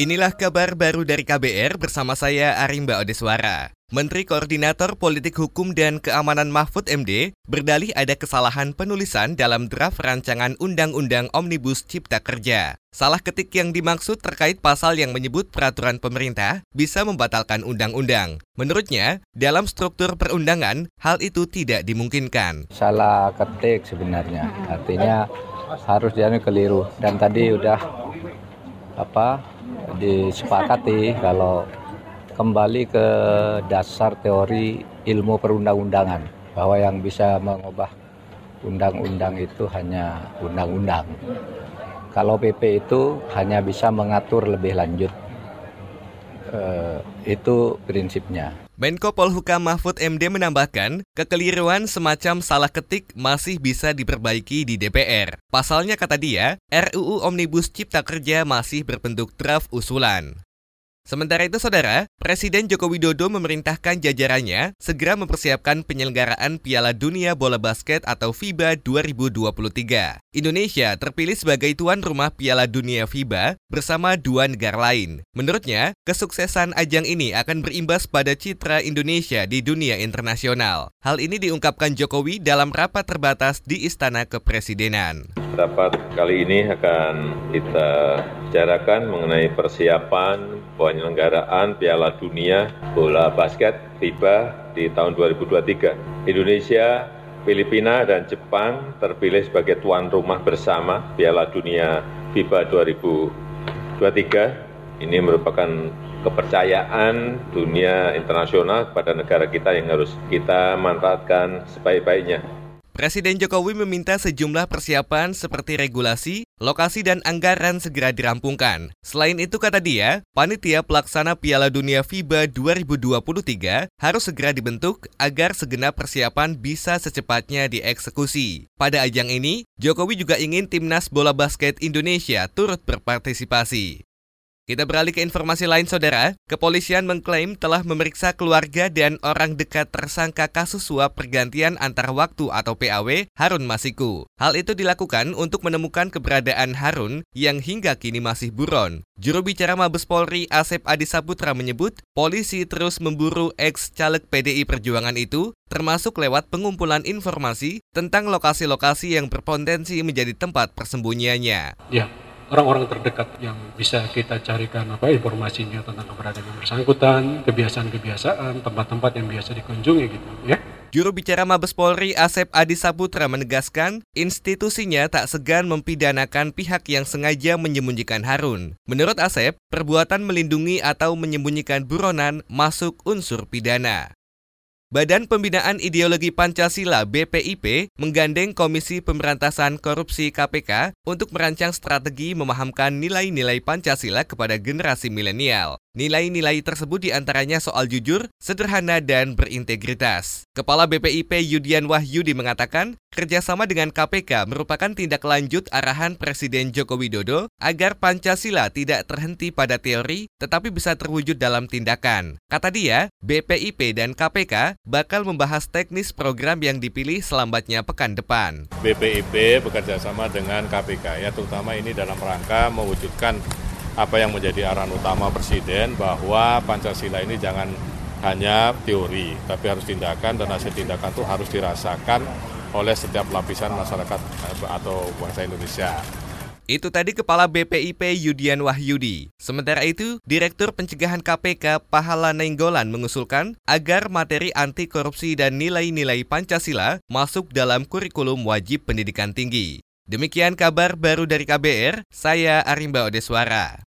Inilah kabar baru dari KBR bersama saya Arimba Odeswara. Menteri Koordinator Politik Hukum dan Keamanan Mahfud MD berdalih ada kesalahan penulisan dalam draft rancangan Undang-Undang Omnibus Cipta Kerja. Salah ketik yang dimaksud terkait pasal yang menyebut peraturan pemerintah bisa membatalkan undang-undang. Menurutnya, dalam struktur perundangan, hal itu tidak dimungkinkan. Salah ketik sebenarnya, artinya harus dia keliru. Dan tadi udah apa disepakati kalau kembali ke dasar teori ilmu perundang-undangan bahwa yang bisa mengubah undang-undang itu hanya undang-undang. Kalau PP itu hanya bisa mengatur lebih lanjut. Uh, itu prinsipnya. Menko Polhukam Mahfud MD menambahkan, kekeliruan semacam salah ketik masih bisa diperbaiki di DPR. Pasalnya kata dia, RUU Omnibus Cipta Kerja masih berbentuk draft usulan. Sementara itu, saudara, Presiden Joko Widodo memerintahkan jajarannya segera mempersiapkan penyelenggaraan Piala Dunia Bola Basket atau FIBA 2023. Indonesia terpilih sebagai tuan rumah Piala Dunia FIBA bersama dua negara lain. Menurutnya, kesuksesan ajang ini akan berimbas pada citra Indonesia di dunia internasional. Hal ini diungkapkan Jokowi dalam rapat terbatas di Istana Kepresidenan. Rapat kali ini akan kita bicarakan mengenai persiapan penyelenggaraan Piala Dunia Bola Basket FIBA di tahun 2023. Indonesia, Filipina, dan Jepang terpilih sebagai tuan rumah bersama Piala Dunia FIBA 2023. Ini merupakan kepercayaan dunia internasional kepada negara kita yang harus kita manfaatkan sebaik-baiknya. Presiden Jokowi meminta sejumlah persiapan seperti regulasi, lokasi dan anggaran segera dirampungkan. Selain itu kata dia, panitia pelaksana Piala Dunia FIBA 2023 harus segera dibentuk agar segenap persiapan bisa secepatnya dieksekusi. Pada ajang ini, Jokowi juga ingin timnas bola basket Indonesia turut berpartisipasi. Kita beralih ke informasi lain, saudara. Kepolisian mengklaim telah memeriksa keluarga dan orang dekat tersangka kasus suap pergantian antar waktu atau PAW Harun Masiku. Hal itu dilakukan untuk menemukan keberadaan Harun yang hingga kini masih buron. Juru bicara Mabes Polri Asep Adi Saputra menyebut, polisi terus memburu ex-caleg PDI Perjuangan itu termasuk lewat pengumpulan informasi tentang lokasi-lokasi yang berpotensi menjadi tempat persembunyiannya. Ya, orang-orang terdekat yang bisa kita carikan apa informasinya tentang keberadaan yang bersangkutan, kebiasaan-kebiasaan, tempat-tempat yang biasa dikunjungi gitu ya. Juru bicara Mabes Polri Asep Adi Saputra menegaskan, institusinya tak segan mempidanakan pihak yang sengaja menyembunyikan Harun. Menurut Asep, perbuatan melindungi atau menyembunyikan buronan masuk unsur pidana. Badan Pembinaan Ideologi Pancasila BPIP menggandeng Komisi Pemberantasan Korupsi KPK untuk merancang strategi memahamkan nilai-nilai Pancasila kepada generasi milenial. Nilai-nilai tersebut di antaranya soal jujur, sederhana, dan berintegritas. Kepala BPIP Yudian Wahyudi mengatakan, kerjasama dengan KPK merupakan tindak lanjut arahan Presiden Joko Widodo agar Pancasila tidak terhenti pada teori, tetapi bisa terwujud dalam tindakan. Kata dia, BPIP dan KPK bakal membahas teknis program yang dipilih selambatnya pekan depan. BPIP bekerjasama dengan KPK, ya terutama ini dalam rangka mewujudkan apa yang menjadi arahan utama Presiden bahwa Pancasila ini jangan hanya teori, tapi harus tindakan dan hasil tindakan itu harus dirasakan oleh setiap lapisan masyarakat eh, atau bangsa Indonesia. Itu tadi Kepala BPIP Yudian Wahyudi. Sementara itu, Direktur Pencegahan KPK Pahala Nenggolan mengusulkan agar materi anti korupsi dan nilai-nilai Pancasila masuk dalam kurikulum wajib pendidikan tinggi. Demikian kabar baru dari KBR, saya Arimba Odeswara.